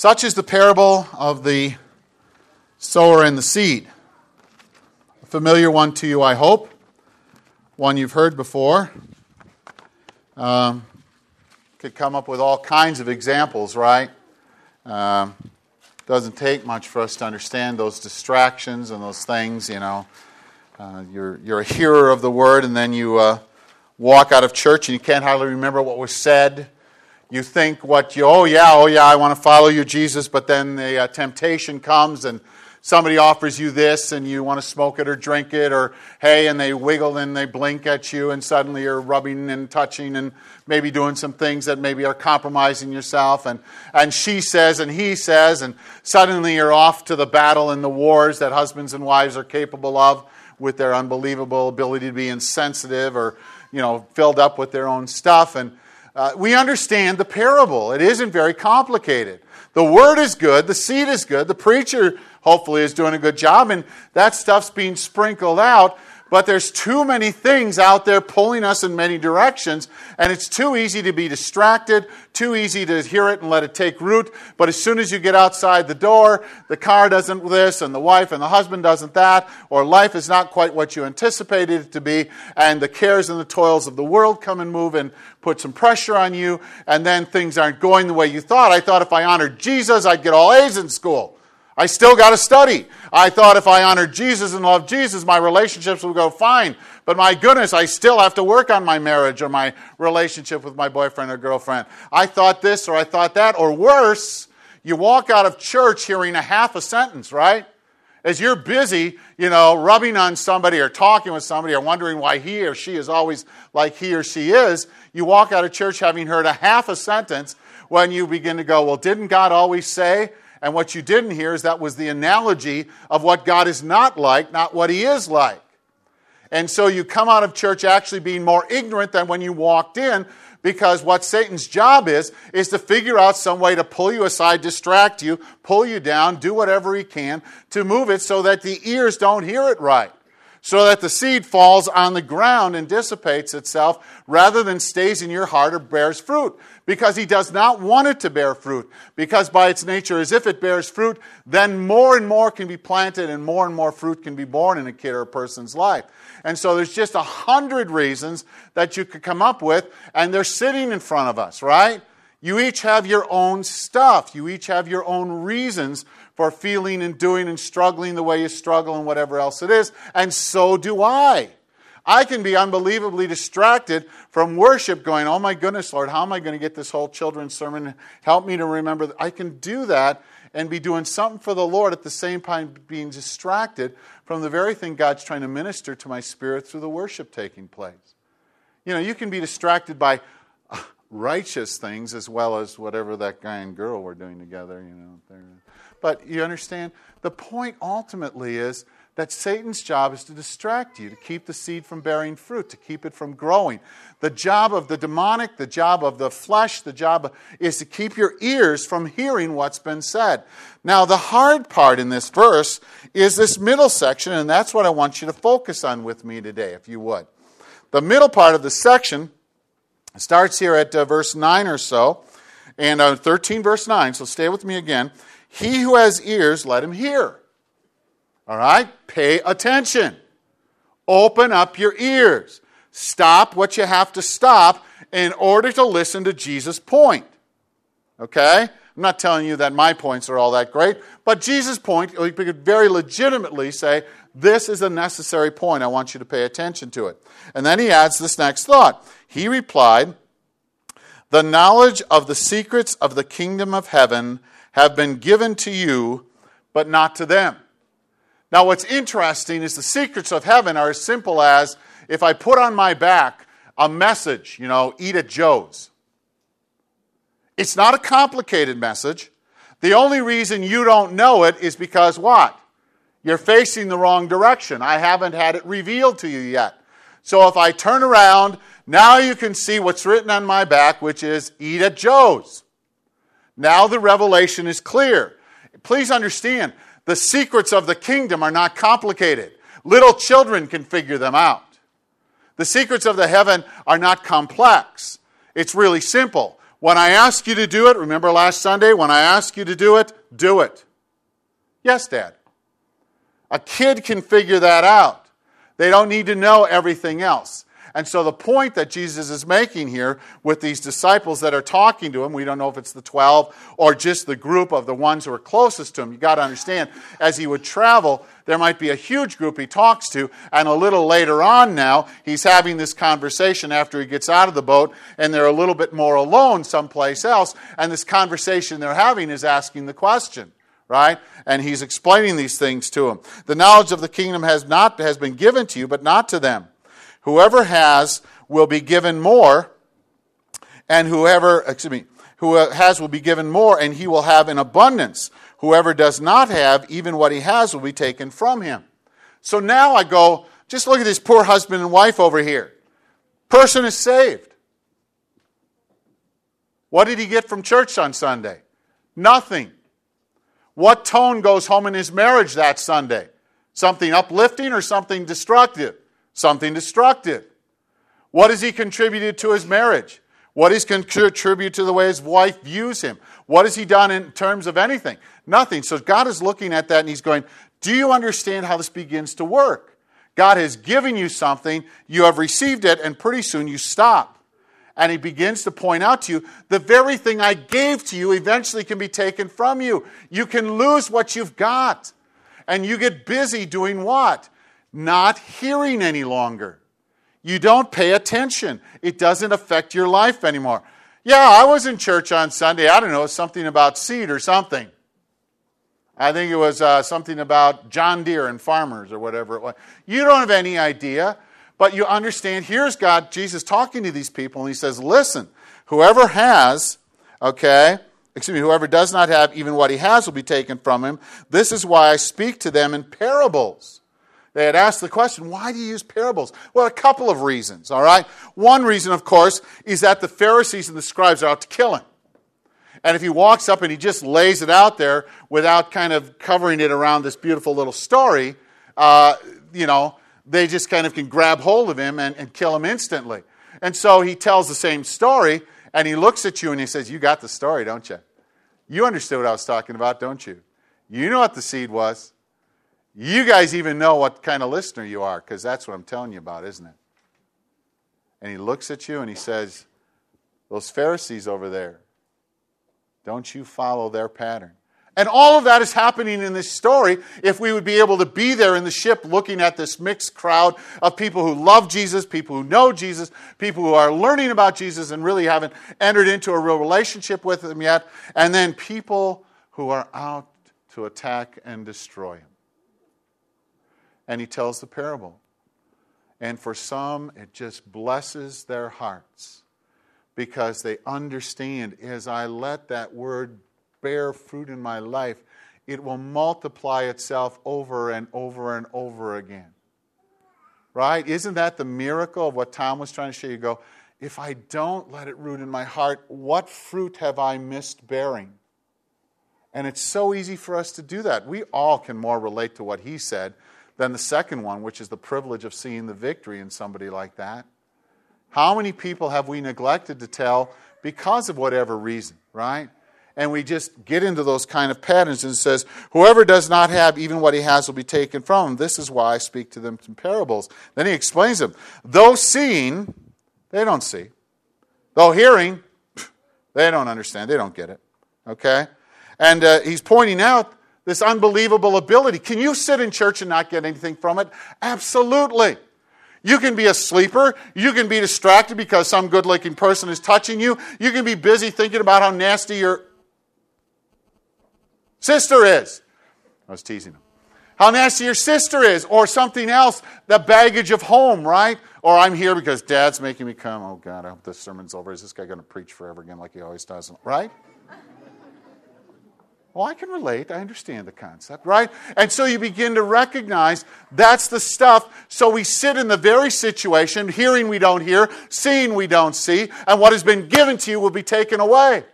Such is the parable of the sower and the seed. A familiar one to you, I hope. One you've heard before. Um, could come up with all kinds of examples, right? Um, doesn't take much for us to understand those distractions and those things, you know. Uh, you're, you're a hearer of the word, and then you uh, walk out of church and you can't hardly remember what was said. You think what you, oh yeah, oh yeah, I want to follow you, Jesus, but then the uh, temptation comes and somebody offers you this and you want to smoke it or drink it, or hey, and they wiggle and they blink at you, and suddenly you're rubbing and touching and maybe doing some things that maybe are compromising yourself. And, and she says and he says, and suddenly you're off to the battle and the wars that husbands and wives are capable of with their unbelievable ability to be insensitive or you know filled up with their own stuff and uh, we understand the parable. It isn't very complicated. The word is good the seed is good the preacher hopefully is doing a good job and that stuff's being sprinkled out but there's too many things out there pulling us in many directions, and it's too easy to be distracted, too easy to hear it and let it take root. But as soon as you get outside the door, the car doesn't this, and the wife and the husband doesn't that, or life is not quite what you anticipated it to be, and the cares and the toils of the world come and move and put some pressure on you, and then things aren't going the way you thought. I thought if I honored Jesus, I'd get all A's in school. I still got to study. I thought if I honored Jesus and loved Jesus, my relationships would go fine. But my goodness, I still have to work on my marriage or my relationship with my boyfriend or girlfriend. I thought this or I thought that, or worse, you walk out of church hearing a half a sentence, right? As you're busy, you know, rubbing on somebody or talking with somebody or wondering why he or she is always like he or she is, you walk out of church having heard a half a sentence when you begin to go, well, didn't God always say? And what you didn't hear is that was the analogy of what God is not like, not what He is like. And so you come out of church actually being more ignorant than when you walked in because what Satan's job is, is to figure out some way to pull you aside, distract you, pull you down, do whatever he can to move it so that the ears don't hear it right so that the seed falls on the ground and dissipates itself rather than stays in your heart or bears fruit. Because he does not want it to bear fruit. Because by its nature, as if it bears fruit, then more and more can be planted and more and more fruit can be born in a kid or a person's life. And so there's just a hundred reasons that you could come up with, and they're sitting in front of us, right? You each have your own stuff. You each have your own reasons for feeling and doing and struggling the way you struggle and whatever else it is. And so do I. I can be unbelievably distracted from worship, going, Oh my goodness, Lord, how am I going to get this whole children's sermon? Help me to remember. That. I can do that and be doing something for the Lord at the same time being distracted from the very thing God's trying to minister to my spirit through the worship taking place. You know, you can be distracted by righteous things as well as whatever that guy and girl were doing together, you know. But you understand? The point ultimately is that Satan's job is to distract you, to keep the seed from bearing fruit, to keep it from growing. The job of the demonic, the job of the flesh, the job is to keep your ears from hearing what's been said. Now, the hard part in this verse is this middle section, and that's what I want you to focus on with me today, if you would. The middle part of the section starts here at uh, verse 9 or so, and uh, 13, verse 9, so stay with me again. He who has ears, let him hear. All right? Pay attention. Open up your ears. Stop what you have to stop in order to listen to Jesus' point. Okay? I'm not telling you that my points are all that great, but Jesus' point, we could very legitimately say, this is a necessary point. I want you to pay attention to it. And then he adds this next thought. He replied, The knowledge of the secrets of the kingdom of heaven have been given to you, but not to them. Now, what's interesting is the secrets of heaven are as simple as if I put on my back a message, you know, eat at Joe's. It's not a complicated message. The only reason you don't know it is because what? You're facing the wrong direction. I haven't had it revealed to you yet. So if I turn around, now you can see what's written on my back, which is eat at Joe's. Now the revelation is clear. Please understand, the secrets of the kingdom are not complicated. Little children can figure them out. The secrets of the heaven are not complex. It's really simple. When I ask you to do it, remember last Sunday, when I ask you to do it, do it. Yes, Dad. A kid can figure that out. They don't need to know everything else. And so the point that Jesus is making here with these disciples that are talking to him, we don't know if it's the 12 or just the group of the ones who are closest to him. You got to understand, as he would travel, there might be a huge group he talks to, and a little later on now, he's having this conversation after he gets out of the boat, and they're a little bit more alone someplace else, and this conversation they're having is asking the question right? And he's explaining these things to them. The knowledge of the kingdom has not has been given to you, but not to them. Whoever has will be given more, and whoever, excuse me, who has will be given more, and he will have in abundance. Whoever does not have, even what he has will be taken from him. So now I go, just look at this poor husband and wife over here. Person is saved. What did he get from church on Sunday? Nothing. What tone goes home in his marriage that Sunday? Something uplifting or something destructive? Something destructive. What has he contributed to his marriage? What has contributed to the way his wife views him? What has he done in terms of anything? Nothing. So God is looking at that and he's going, Do you understand how this begins to work? God has given you something, you have received it, and pretty soon you stop. And he begins to point out to you the very thing I gave to you eventually can be taken from you. You can lose what you've got. And you get busy doing what? Not hearing any longer. You don't pay attention. It doesn't affect your life anymore. Yeah, I was in church on Sunday. I don't know, something about seed or something. I think it was uh, something about John Deere and farmers or whatever it was. You don't have any idea, but you understand. Here's God, Jesus talking to these people, and he says, Listen, whoever has, okay, excuse me, whoever does not have, even what he has will be taken from him. This is why I speak to them in parables they had asked the question, why do you use parables? Well, a couple of reasons, all right? One reason, of course, is that the Pharisees and the scribes are out to kill him. And if he walks up and he just lays it out there without kind of covering it around this beautiful little story, uh, you know, they just kind of can grab hold of him and, and kill him instantly. And so he tells the same story, and he looks at you and he says, You got the story, don't you? You understood what I was talking about, don't you? You know what the seed was. You guys even know what kind of listener you are because that's what I'm telling you about, isn't it? And he looks at you and he says, Those Pharisees over there, don't you follow their pattern? And all of that is happening in this story if we would be able to be there in the ship looking at this mixed crowd of people who love Jesus, people who know Jesus, people who are learning about Jesus and really haven't entered into a real relationship with him yet, and then people who are out to attack and destroy him and he tells the parable. And for some, it just blesses their hearts because they understand as I let that word bear fruit in my life, it will multiply itself over and over and over again. Right? Isn't that the miracle of what Tom was trying to show you? Go, if I don't let it root in my heart, what fruit have I missed bearing? And it's so easy for us to do that. We all can more relate to what he said than the second one, which is the privilege of seeing the victory in somebody like that. How many people have we neglected to tell because of whatever reason, right? And we just get into those kind of patterns and says, Whoever does not have, even what he has will be taken from him. This is why I speak to them in parables. Then he explains them. Though seeing, they don't see. Though hearing, they don't understand. They don't get it. Okay? And uh, he's pointing out this unbelievable ability. Can you sit in church and not get anything from it? Absolutely. You can be a sleeper. You can be distracted because some good looking person is touching you. You can be busy thinking about how nasty your sister is. I was teasing him. How nasty your sister is, or something else, the baggage of home, right? Or I'm here because dad's making me come. Oh, God, I hope this sermon's over. Is this guy going to preach forever again like he always does? Right? Well, I can relate. I understand the concept, right? And so you begin to recognize that's the stuff. So we sit in the very situation, hearing we don't hear, seeing we don't see, and what has been given to you will be taken away.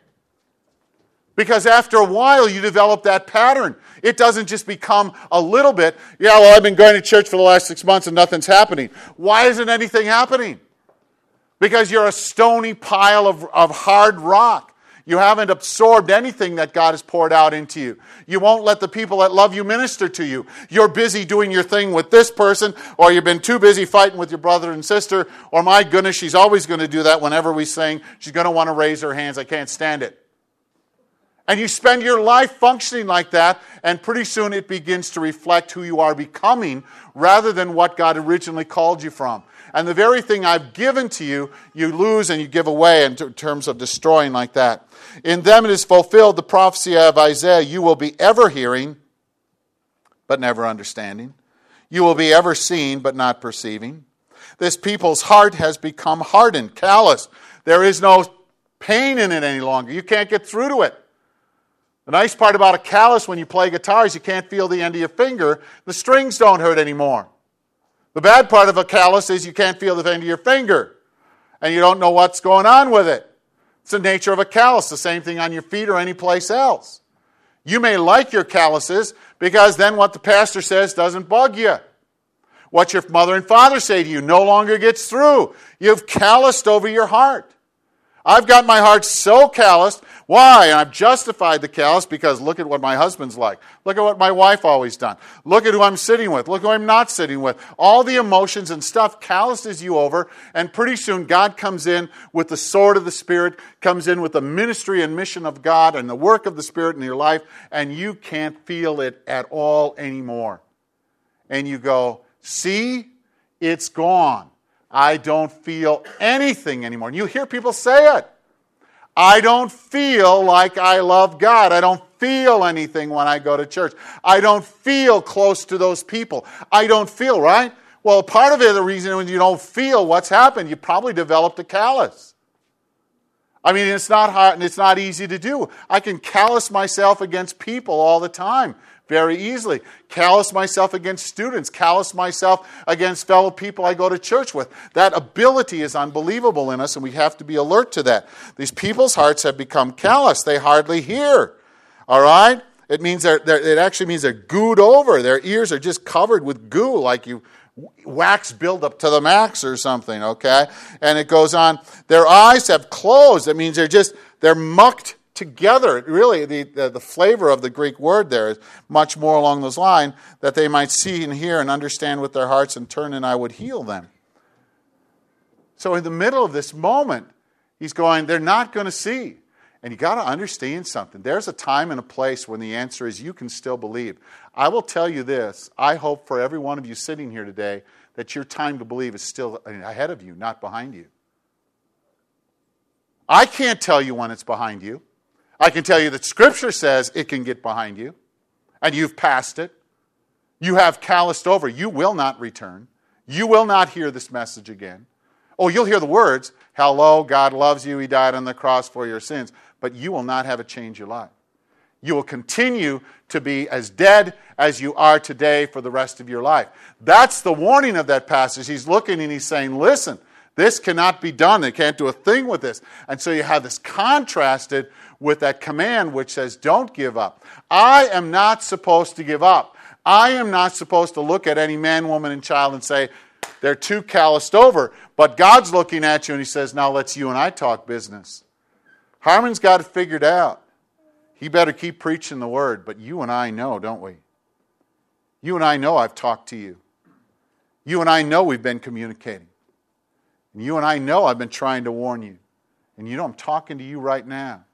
Because after a while, you develop that pattern. It doesn't just become a little bit, yeah, well, I've been going to church for the last six months and nothing's happening. Why isn't anything happening? because you're a stony pile of, of hard rock. You haven't absorbed anything that God has poured out into you. You won't let the people that love you minister to you. You're busy doing your thing with this person, or you've been too busy fighting with your brother and sister, or my goodness, she's always going to do that whenever we sing. She's going to want to raise her hands. I can't stand it. And you spend your life functioning like that, and pretty soon it begins to reflect who you are becoming rather than what God originally called you from. And the very thing I've given to you, you lose and you give away in terms of destroying like that. In them it is fulfilled the prophecy of Isaiah you will be ever hearing, but never understanding. You will be ever seeing, but not perceiving. This people's heart has become hardened, callous. There is no pain in it any longer. You can't get through to it. The nice part about a callus when you play guitar is you can't feel the end of your finger. The strings don't hurt anymore. The bad part of a callus is you can't feel the end of your finger and you don't know what's going on with it. It's the nature of a callus, the same thing on your feet or any place else. You may like your calluses because then what the pastor says doesn't bug you. What your mother and father say to you no longer gets through. You've calloused over your heart. I've got my heart so calloused. Why? I've justified the callous because look at what my husband's like. Look at what my wife always done. Look at who I'm sitting with. Look who I'm not sitting with. All the emotions and stuff calluses you over, and pretty soon God comes in with the sword of the Spirit, comes in with the ministry and mission of God and the work of the Spirit in your life, and you can't feel it at all anymore. And you go, see, it's gone. I don't feel anything anymore. And you hear people say it. I don't feel like I love God. I don't feel anything when I go to church. I don't feel close to those people. I don't feel, right? Well, part of it, the reason when you don't feel what's happened, you probably developed a callus. I mean, it's not hard and it's not easy to do. I can callous myself against people all the time very easily. Callous myself against students, callous myself against fellow people I go to church with. That ability is unbelievable in us, and we have to be alert to that. These people's hearts have become callous, they hardly hear. All right? It means they're, they're, it actually means they're gooed over. Their ears are just covered with goo, like you wax buildup to the max or something, okay? And it goes on. Their eyes have closed. It means they're just, they're mucked together. Really, the, the, the, flavor of the Greek word there is much more along those lines that they might see and hear and understand with their hearts and turn and I would heal them. So, in the middle of this moment, he's going, they're not going to see. And you got to understand something. There's a time and a place when the answer is you can still believe. I will tell you this I hope for every one of you sitting here today that your time to believe is still ahead of you, not behind you. I can't tell you when it's behind you. I can tell you that Scripture says it can get behind you, and you've passed it. You have calloused over. You will not return. You will not hear this message again. Oh, you'll hear the words, Hello, God loves you. He died on the cross for your sins. But you will not have it change your life. You will continue to be as dead as you are today for the rest of your life. That's the warning of that passage. He's looking and he's saying, Listen, this cannot be done. They can't do a thing with this. And so you have this contrasted with that command which says, Don't give up. I am not supposed to give up. I am not supposed to look at any man, woman, and child and say, They're too calloused over. But God's looking at you and He says, Now let's you and I talk business. Harmon's got it figured out. He better keep preaching the word. But you and I know, don't we? You and I know I've talked to you. You and I know we've been communicating. And you and I know I've been trying to warn you. And you know I'm talking to you right now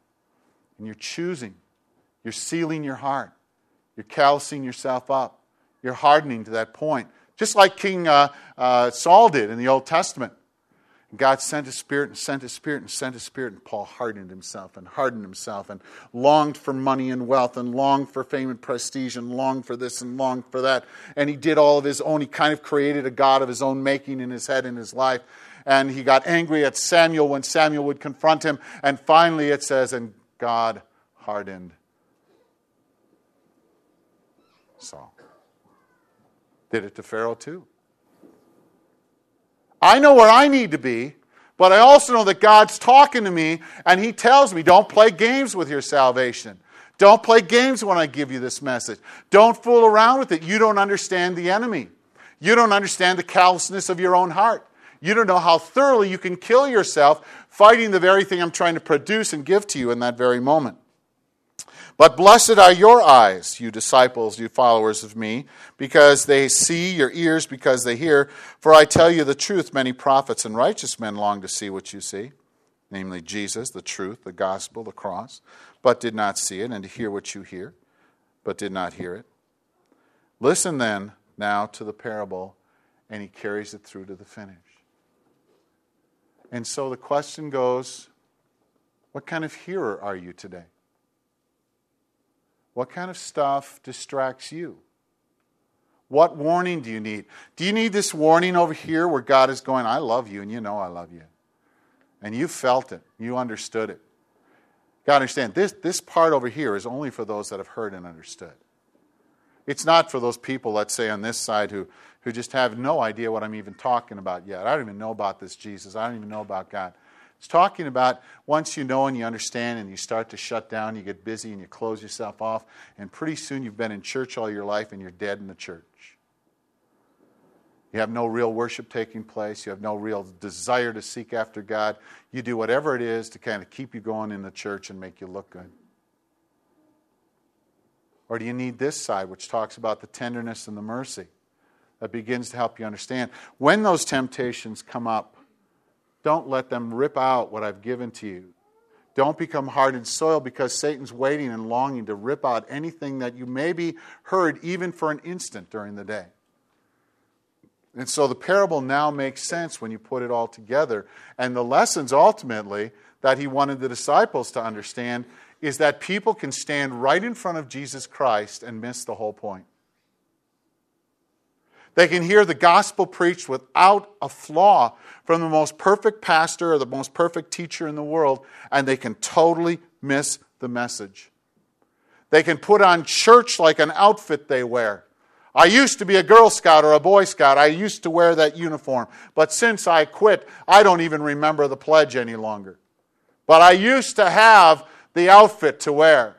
and you're choosing. You're sealing your heart. You're callousing yourself up. You're hardening to that point. Just like King uh, uh, Saul did in the Old Testament. God sent his spirit and sent his spirit and sent his spirit, and Paul hardened himself and hardened himself and longed for money and wealth and longed for fame and prestige and longed for this and longed for that. And he did all of his own. He kind of created a God of his own making in his head in his life. And he got angry at Samuel when Samuel would confront him. And finally it says, and God hardened Saul. Did it to Pharaoh too. I know where I need to be, but I also know that God's talking to me and He tells me, don't play games with your salvation. Don't play games when I give you this message. Don't fool around with it. You don't understand the enemy. You don't understand the callousness of your own heart. You don't know how thoroughly you can kill yourself fighting the very thing I'm trying to produce and give to you in that very moment. But blessed are your eyes, you disciples, you followers of me, because they see, your ears because they hear. For I tell you the truth, many prophets and righteous men long to see what you see, namely Jesus, the truth, the gospel, the cross, but did not see it, and to hear what you hear, but did not hear it. Listen then now to the parable, and he carries it through to the finish. And so the question goes what kind of hearer are you today? What kind of stuff distracts you? What warning do you need? Do you need this warning over here where God is going, I love you, and you know I love you? And you felt it, you understood it. God, understand, this, this part over here is only for those that have heard and understood. It's not for those people, let's say, on this side who, who just have no idea what I'm even talking about yet. I don't even know about this Jesus. I don't even know about God. It's talking about once you know and you understand and you start to shut down, you get busy and you close yourself off, and pretty soon you've been in church all your life and you're dead in the church. You have no real worship taking place. You have no real desire to seek after God. You do whatever it is to kind of keep you going in the church and make you look good. Or do you need this side, which talks about the tenderness and the mercy that begins to help you understand? When those temptations come up, don't let them rip out what I've given to you. Don't become hardened soil because Satan's waiting and longing to rip out anything that you maybe heard even for an instant during the day. And so the parable now makes sense when you put it all together. And the lessons ultimately that he wanted the disciples to understand is that people can stand right in front of Jesus Christ and miss the whole point. They can hear the gospel preached without a flaw from the most perfect pastor or the most perfect teacher in the world, and they can totally miss the message. They can put on church like an outfit they wear. I used to be a Girl Scout or a Boy Scout. I used to wear that uniform. But since I quit, I don't even remember the pledge any longer. But I used to have the outfit to wear.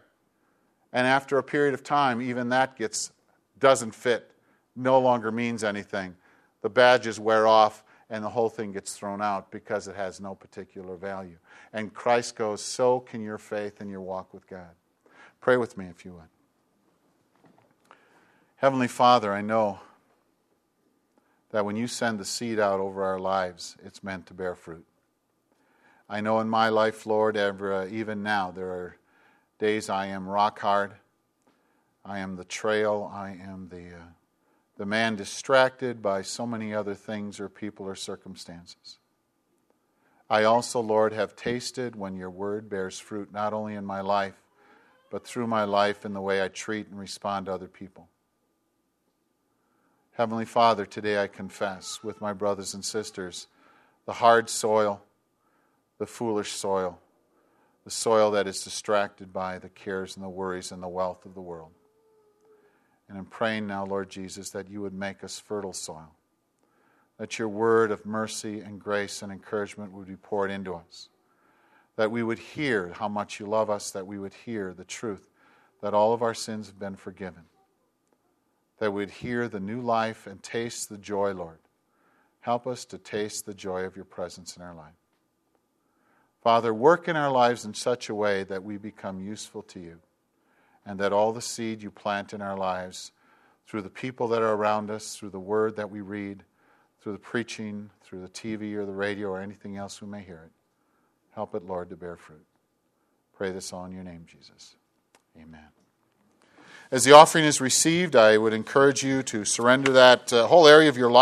And after a period of time, even that gets, doesn't fit, no longer means anything. The badges wear off, and the whole thing gets thrown out because it has no particular value. And Christ goes, So can your faith and your walk with God. Pray with me if you would. Heavenly Father, I know that when you send the seed out over our lives, it's meant to bear fruit. I know in my life, Lord, ever, uh, even now, there are days I am rock hard. I am the trail. I am the, uh, the man distracted by so many other things or people or circumstances. I also, Lord, have tasted when your word bears fruit, not only in my life, but through my life in the way I treat and respond to other people. Heavenly Father, today I confess with my brothers and sisters the hard soil, the foolish soil, the soil that is distracted by the cares and the worries and the wealth of the world. And I'm praying now, Lord Jesus, that you would make us fertile soil, that your word of mercy and grace and encouragement would be poured into us, that we would hear how much you love us, that we would hear the truth that all of our sins have been forgiven that we'd hear the new life and taste the joy, Lord. Help us to taste the joy of your presence in our life. Father, work in our lives in such a way that we become useful to you and that all the seed you plant in our lives, through the people that are around us, through the word that we read, through the preaching, through the TV or the radio or anything else we may hear it, help it, Lord, to bear fruit. Pray this all in your name, Jesus. Amen. As the offering is received, I would encourage you to surrender that uh, whole area of your life.